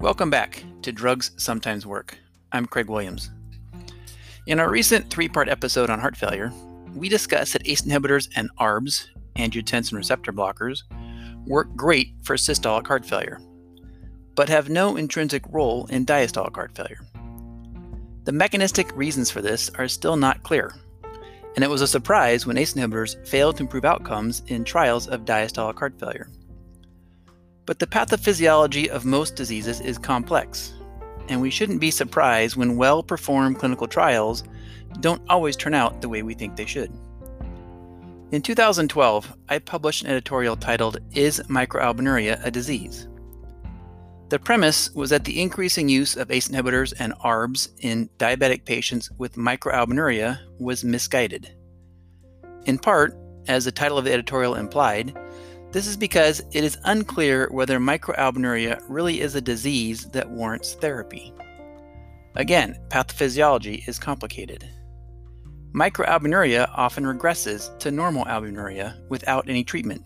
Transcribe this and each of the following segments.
Welcome back to Drugs Sometimes Work. I'm Craig Williams. In our recent three part episode on heart failure, we discussed that ACE inhibitors and ARBs, angiotensin receptor blockers, work great for systolic heart failure, but have no intrinsic role in diastolic heart failure. The mechanistic reasons for this are still not clear, and it was a surprise when ACE inhibitors failed to improve outcomes in trials of diastolic heart failure. But the pathophysiology of most diseases is complex, and we shouldn't be surprised when well performed clinical trials don't always turn out the way we think they should. In 2012, I published an editorial titled Is Microalbuminuria a Disease? The premise was that the increasing use of ACE inhibitors and ARBs in diabetic patients with microalbuminuria was misguided. In part, as the title of the editorial implied, this is because it is unclear whether microalbuminuria really is a disease that warrants therapy. Again, pathophysiology is complicated. Microalbuminuria often regresses to normal albuminuria without any treatment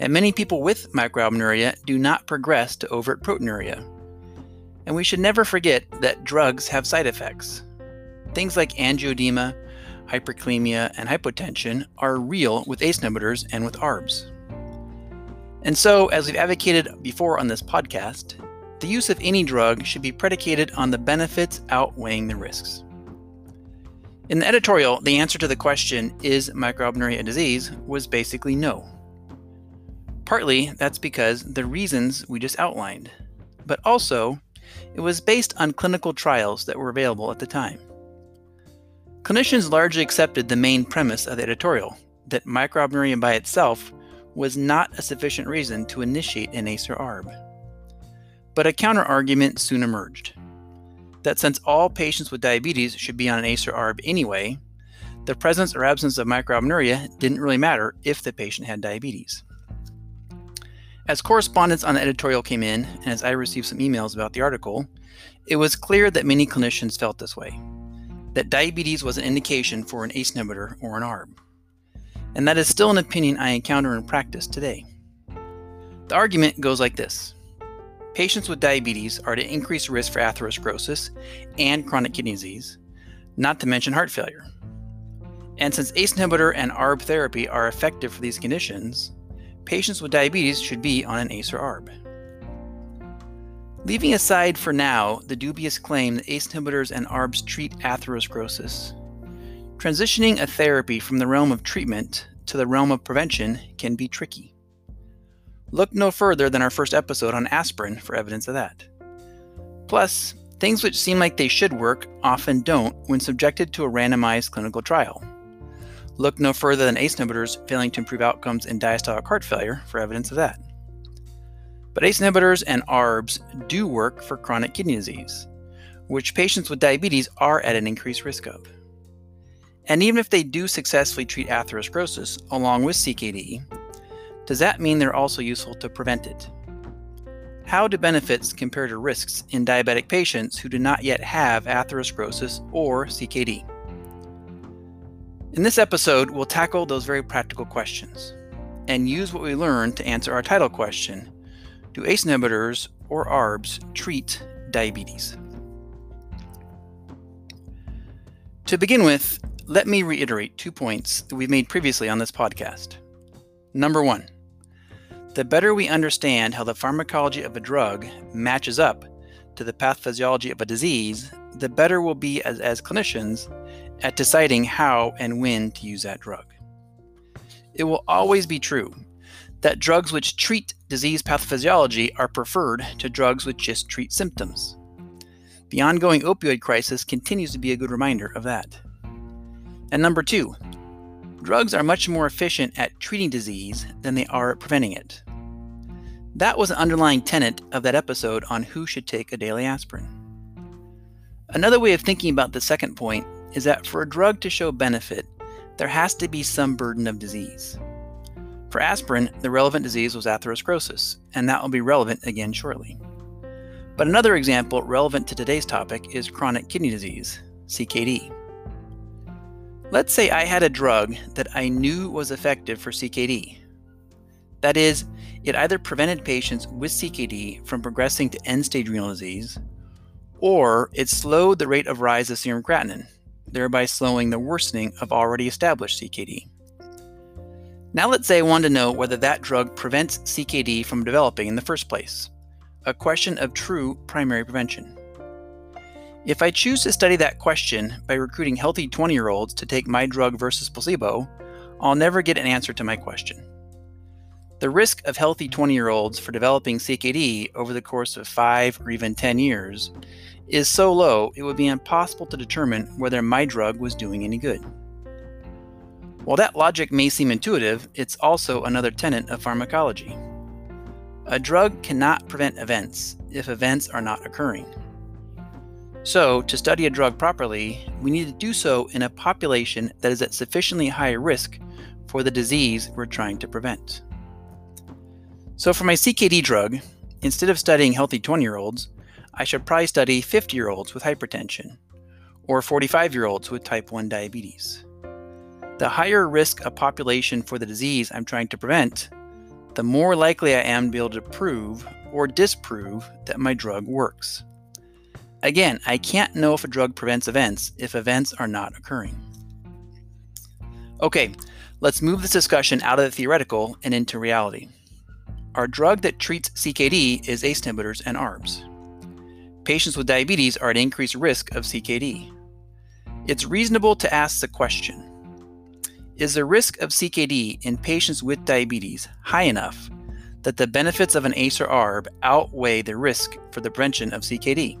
and many people with microalbuminuria do not progress to overt proteinuria. And we should never forget that drugs have side effects. Things like angioedema, hyperkalemia, and hypotension are real with ACE inhibitors and with ARBs. And so, as we've advocated before on this podcast, the use of any drug should be predicated on the benefits outweighing the risks. In the editorial, the answer to the question, is microalbuminuria a disease, was basically no. Partly that's because the reasons we just outlined, but also it was based on clinical trials that were available at the time. Clinicians largely accepted the main premise of the editorial that microalbuminuria by itself was not a sufficient reason to initiate an ACE or ARB. But a counterargument soon emerged that since all patients with diabetes should be on an ACE or ARB anyway, the presence or absence of microalbuminuria didn't really matter if the patient had diabetes. As correspondence on the editorial came in, and as I received some emails about the article, it was clear that many clinicians felt this way that diabetes was an indication for an ACE inhibitor or an ARB. And that is still an opinion I encounter in practice today. The argument goes like this Patients with diabetes are at increased risk for atherosclerosis and chronic kidney disease, not to mention heart failure. And since ACE inhibitor and ARB therapy are effective for these conditions, patients with diabetes should be on an ACE or ARB. Leaving aside for now the dubious claim that ACE inhibitors and ARBs treat atherosclerosis, transitioning a therapy from the realm of treatment to the realm of prevention can be tricky. Look no further than our first episode on aspirin for evidence of that. Plus, things which seem like they should work often don't when subjected to a randomized clinical trial. Look no further than ACE inhibitors failing to improve outcomes in diastolic heart failure for evidence of that. But ACE inhibitors and ARBs do work for chronic kidney disease, which patients with diabetes are at an increased risk of. And even if they do successfully treat atherosclerosis along with CKD, does that mean they're also useful to prevent it? How do benefits compare to risks in diabetic patients who do not yet have atherosclerosis or CKD? In this episode, we'll tackle those very practical questions and use what we learned to answer our title question Do ACE inhibitors or ARBs treat diabetes? To begin with, let me reiterate two points that we've made previously on this podcast. Number one, the better we understand how the pharmacology of a drug matches up to the pathophysiology of a disease, the better we'll be as, as clinicians at deciding how and when to use that drug. It will always be true that drugs which treat disease pathophysiology are preferred to drugs which just treat symptoms. The ongoing opioid crisis continues to be a good reminder of that. And number two, drugs are much more efficient at treating disease than they are at preventing it. That was an underlying tenet of that episode on who should take a daily aspirin. Another way of thinking about the second point is that for a drug to show benefit, there has to be some burden of disease. For aspirin, the relevant disease was atherosclerosis, and that will be relevant again shortly. But another example relevant to today's topic is chronic kidney disease, CKD. Let's say I had a drug that I knew was effective for CKD. That is, it either prevented patients with CKD from progressing to end stage renal disease, or it slowed the rate of rise of serum creatinine, thereby slowing the worsening of already established CKD. Now, let's say I want to know whether that drug prevents CKD from developing in the first place, a question of true primary prevention. If I choose to study that question by recruiting healthy 20 year olds to take my drug versus placebo, I'll never get an answer to my question. The risk of healthy 20 year olds for developing CKD over the course of 5 or even 10 years is so low it would be impossible to determine whether my drug was doing any good. While that logic may seem intuitive, it's also another tenet of pharmacology. A drug cannot prevent events if events are not occurring. So, to study a drug properly, we need to do so in a population that is at sufficiently high risk for the disease we're trying to prevent. So, for my CKD drug, instead of studying healthy 20 year olds, I should probably study 50 year olds with hypertension or 45 year olds with type 1 diabetes. The higher risk a population for the disease I'm trying to prevent, the more likely I am to be able to prove or disprove that my drug works. Again, I can't know if a drug prevents events if events are not occurring. Okay, let's move this discussion out of the theoretical and into reality. Our drug that treats CKD is ACE inhibitors and ARBs. Patients with diabetes are at increased risk of CKD. It's reasonable to ask the question Is the risk of CKD in patients with diabetes high enough that the benefits of an ACE or ARB outweigh the risk for the prevention of CKD?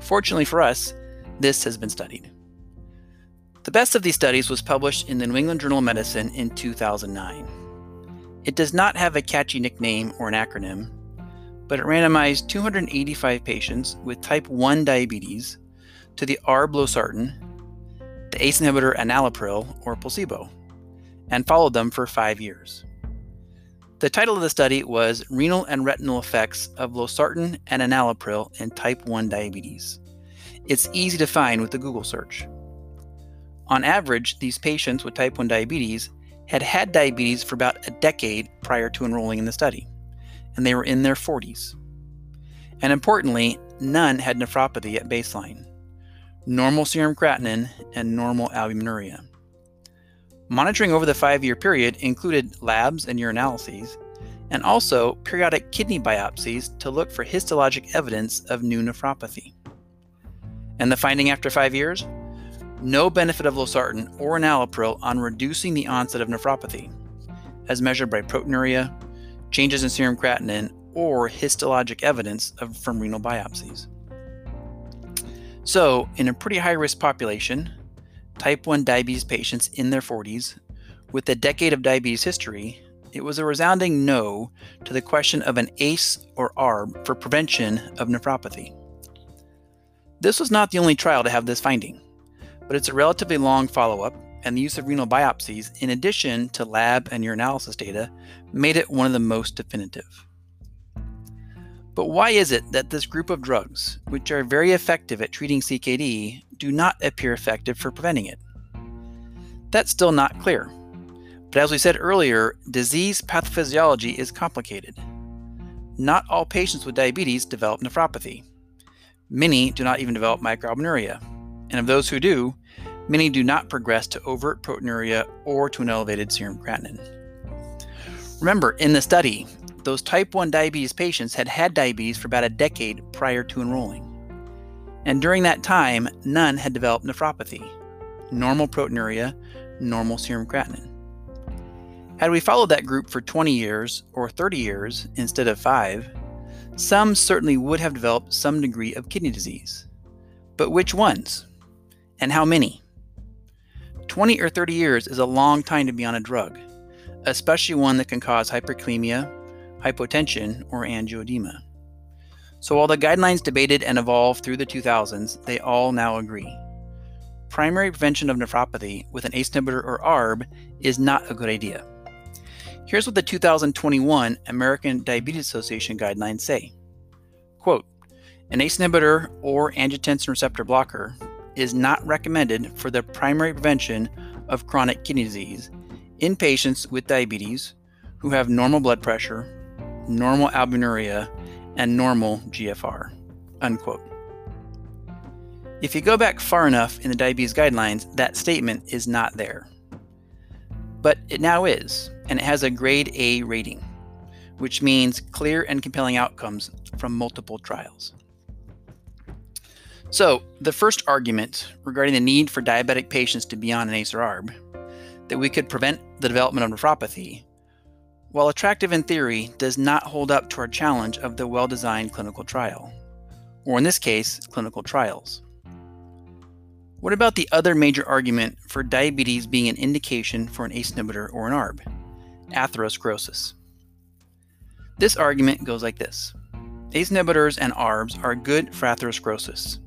Fortunately for us, this has been studied. The best of these studies was published in the New England Journal of Medicine in 2009. It does not have a catchy nickname or an acronym, but it randomized 285 patients with type 1 diabetes to the ARB losartan, the ACE inhibitor enalapril, or placebo, and followed them for five years. The title of the study was Renal and Retinal Effects of Losartan and Enalapril in Type 1 Diabetes. It's easy to find with the Google search. On average, these patients with type 1 diabetes had had diabetes for about a decade prior to enrolling in the study, and they were in their 40s. And importantly, none had nephropathy at baseline, normal serum creatinine, and normal albuminuria. Monitoring over the five year period included labs and urinalyses, and also periodic kidney biopsies to look for histologic evidence of new nephropathy. And the finding after five years? No benefit of losartan or enalapril on reducing the onset of nephropathy, as measured by proteinuria, changes in serum creatinine, or histologic evidence of, from renal biopsies. So, in a pretty high risk population, type 1 diabetes patients in their 40s with a decade of diabetes history, it was a resounding no to the question of an ACE or ARB for prevention of nephropathy. This was not the only trial to have this finding, but it's a relatively long follow up, and the use of renal biopsies, in addition to lab and urinalysis data, made it one of the most definitive. But why is it that this group of drugs, which are very effective at treating CKD, do not appear effective for preventing it. That's still not clear. But as we said earlier, disease pathophysiology is complicated. Not all patients with diabetes develop nephropathy. Many do not even develop microalbuminuria. And of those who do, many do not progress to overt proteinuria or to an elevated serum creatinine. Remember, in the study, those type 1 diabetes patients had had diabetes for about a decade prior to enrolling and during that time, none had developed nephropathy, normal proteinuria, normal serum creatinine. Had we followed that group for 20 years or 30 years instead of 5, some certainly would have developed some degree of kidney disease. But which ones? And how many? 20 or 30 years is a long time to be on a drug, especially one that can cause hyperkalemia, hypotension, or angioedema. So while the guidelines debated and evolved through the 2000s, they all now agree. Primary prevention of nephropathy with an ACE inhibitor or ARB is not a good idea. Here's what the 2021 American Diabetes Association guidelines say. Quote, an ACE inhibitor or angiotensin receptor blocker is not recommended for the primary prevention of chronic kidney disease in patients with diabetes who have normal blood pressure, normal albuminuria, and normal GFR. Unquote. If you go back far enough in the diabetes guidelines, that statement is not there. But it now is, and it has a grade A rating, which means clear and compelling outcomes from multiple trials. So, the first argument regarding the need for diabetic patients to be on an ACE or ARB, that we could prevent the development of nephropathy, while attractive in theory, does not hold up to our challenge of the well designed clinical trial, or in this case, clinical trials. What about the other major argument for diabetes being an indication for an ACE inhibitor or an ARB? Atherosclerosis. This argument goes like this ACE inhibitors and ARBs are good for atherosclerosis.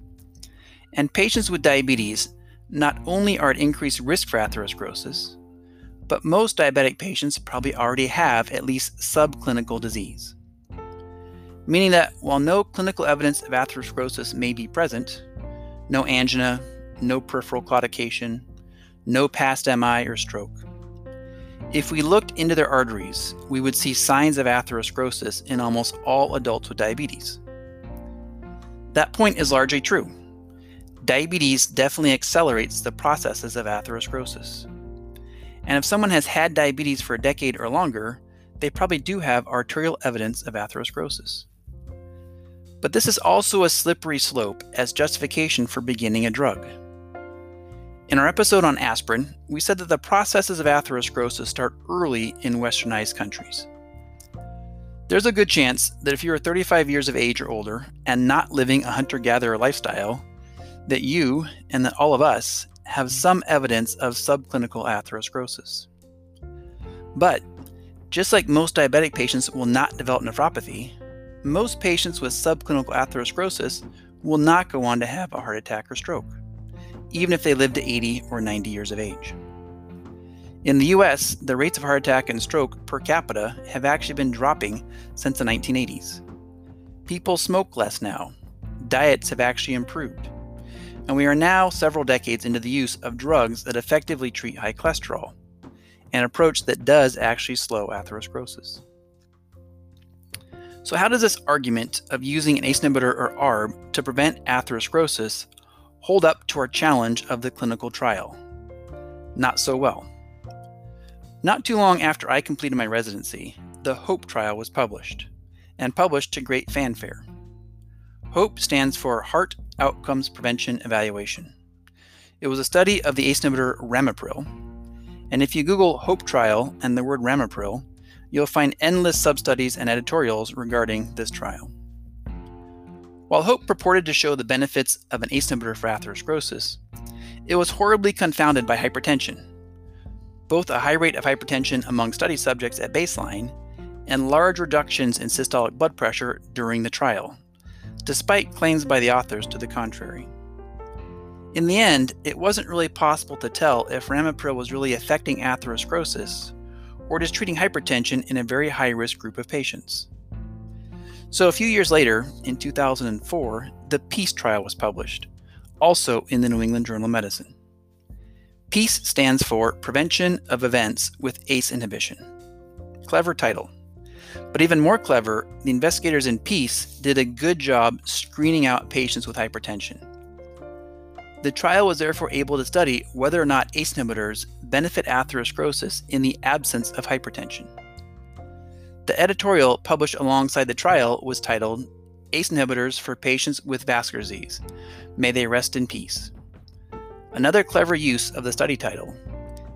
And patients with diabetes not only are at increased risk for atherosclerosis, but most diabetic patients probably already have at least subclinical disease. Meaning that while no clinical evidence of atherosclerosis may be present, no angina, no peripheral claudication, no past MI or stroke. If we looked into their arteries, we would see signs of atherosclerosis in almost all adults with diabetes. That point is largely true. Diabetes definitely accelerates the processes of atherosclerosis. And if someone has had diabetes for a decade or longer, they probably do have arterial evidence of atherosclerosis. But this is also a slippery slope as justification for beginning a drug. In our episode on aspirin, we said that the processes of atherosclerosis start early in westernized countries. There's a good chance that if you are 35 years of age or older and not living a hunter gatherer lifestyle, that you and that all of us have some evidence of subclinical atherosclerosis. But just like most diabetic patients will not develop nephropathy, most patients with subclinical atherosclerosis will not go on to have a heart attack or stroke even if they live to 80 or 90 years of age. In the US, the rates of heart attack and stroke per capita have actually been dropping since the 1980s. People smoke less now. Diets have actually improved. And we are now several decades into the use of drugs that effectively treat high cholesterol, an approach that does actually slow atherosclerosis. So, how does this argument of using an ACE inhibitor or ARB to prevent atherosclerosis hold up to our challenge of the clinical trial? Not so well. Not too long after I completed my residency, the HOPE trial was published, and published to great fanfare. HOPE stands for Heart Outcomes Prevention Evaluation. It was a study of the ACE inhibitor ramipril, and if you Google HOPE trial and the word ramipril, you'll find endless sub-studies and editorials regarding this trial. While Hope purported to show the benefits of an ACE inhibitor for atherosclerosis, it was horribly confounded by hypertension, both a high rate of hypertension among study subjects at baseline and large reductions in systolic blood pressure during the trial, despite claims by the authors to the contrary. In the end, it wasn't really possible to tell if ramipril was really affecting atherosclerosis or just treating hypertension in a very high risk group of patients. So, a few years later, in 2004, the PEACE trial was published, also in the New England Journal of Medicine. PEACE stands for Prevention of Events with ACE Inhibition. Clever title. But even more clever, the investigators in PEACE did a good job screening out patients with hypertension. The trial was therefore able to study whether or not ACE inhibitors benefit atherosclerosis in the absence of hypertension. The editorial published alongside the trial was titled ACE Inhibitors for Patients with Vascular Disease. May they rest in peace. Another clever use of the study title.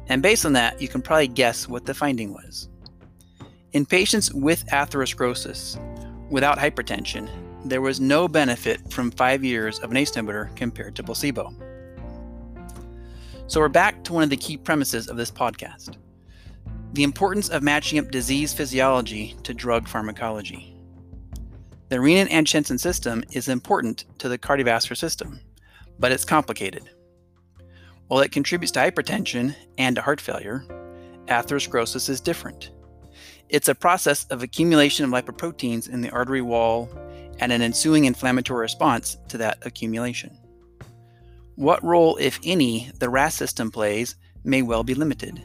And based on that, you can probably guess what the finding was. In patients with atherosclerosis without hypertension, there was no benefit from five years of an ACE inhibitor compared to placebo. So we're back to one of the key premises of this podcast the importance of matching up disease physiology to drug pharmacology. The renin-angiotensin system is important to the cardiovascular system, but it's complicated. While it contributes to hypertension and to heart failure, atherosclerosis is different. It's a process of accumulation of lipoproteins in the artery wall and an ensuing inflammatory response to that accumulation. What role, if any, the RAS system plays may well be limited.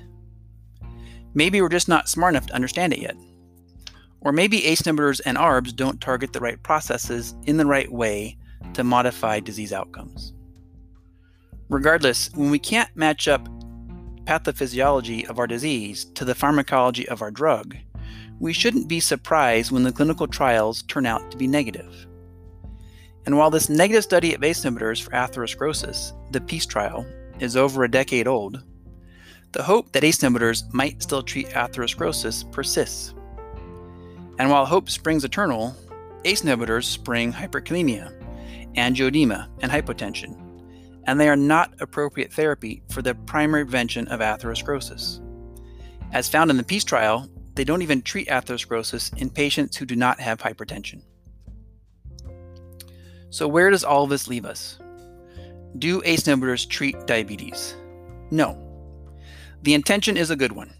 Maybe we're just not smart enough to understand it yet. Or maybe ACE inhibitors and ARBs don't target the right processes in the right way to modify disease outcomes. Regardless, when we can't match up pathophysiology of our disease to the pharmacology of our drug, we shouldn't be surprised when the clinical trials turn out to be negative. And while this negative study of ACE inhibitors for atherosclerosis, the PEACE trial, is over a decade old, the hope that ACE inhibitors might still treat atherosclerosis persists. And while hope springs eternal, ACE inhibitors spring hyperkalemia, angioedema, and hypotension, and they are not appropriate therapy for the primary prevention of atherosclerosis. As found in the PEACE trial, they don't even treat atherosclerosis in patients who do not have hypertension. So, where does all this leave us? Do ACE inhibitors treat diabetes? No. The intention is a good one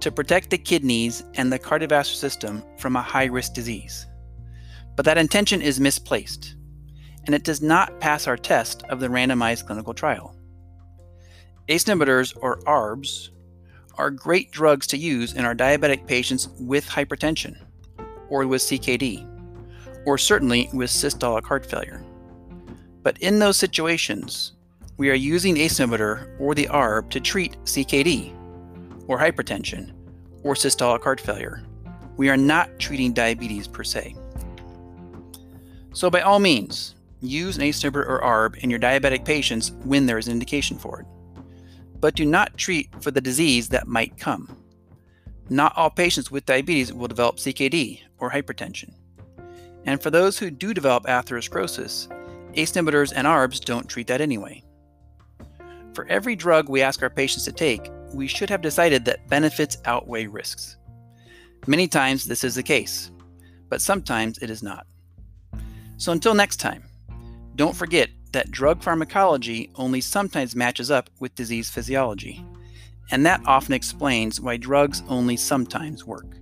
to protect the kidneys and the cardiovascular system from a high risk disease. But that intention is misplaced, and it does not pass our test of the randomized clinical trial. ACE inhibitors, or ARBs, are great drugs to use in our diabetic patients with hypertension, or with CKD, or certainly with systolic heart failure. But in those situations, we are using ACE inhibitor or the ARB to treat CKD, or hypertension, or systolic heart failure. We are not treating diabetes per se. So, by all means, use an ACE inhibitor or ARB in your diabetic patients when there is an indication for it. But do not treat for the disease that might come. Not all patients with diabetes will develop CKD or hypertension. And for those who do develop atherosclerosis, ACE inhibitors and ARBs don't treat that anyway. For every drug we ask our patients to take, we should have decided that benefits outweigh risks. Many times this is the case, but sometimes it is not. So until next time, don't forget that drug pharmacology only sometimes matches up with disease physiology, and that often explains why drugs only sometimes work.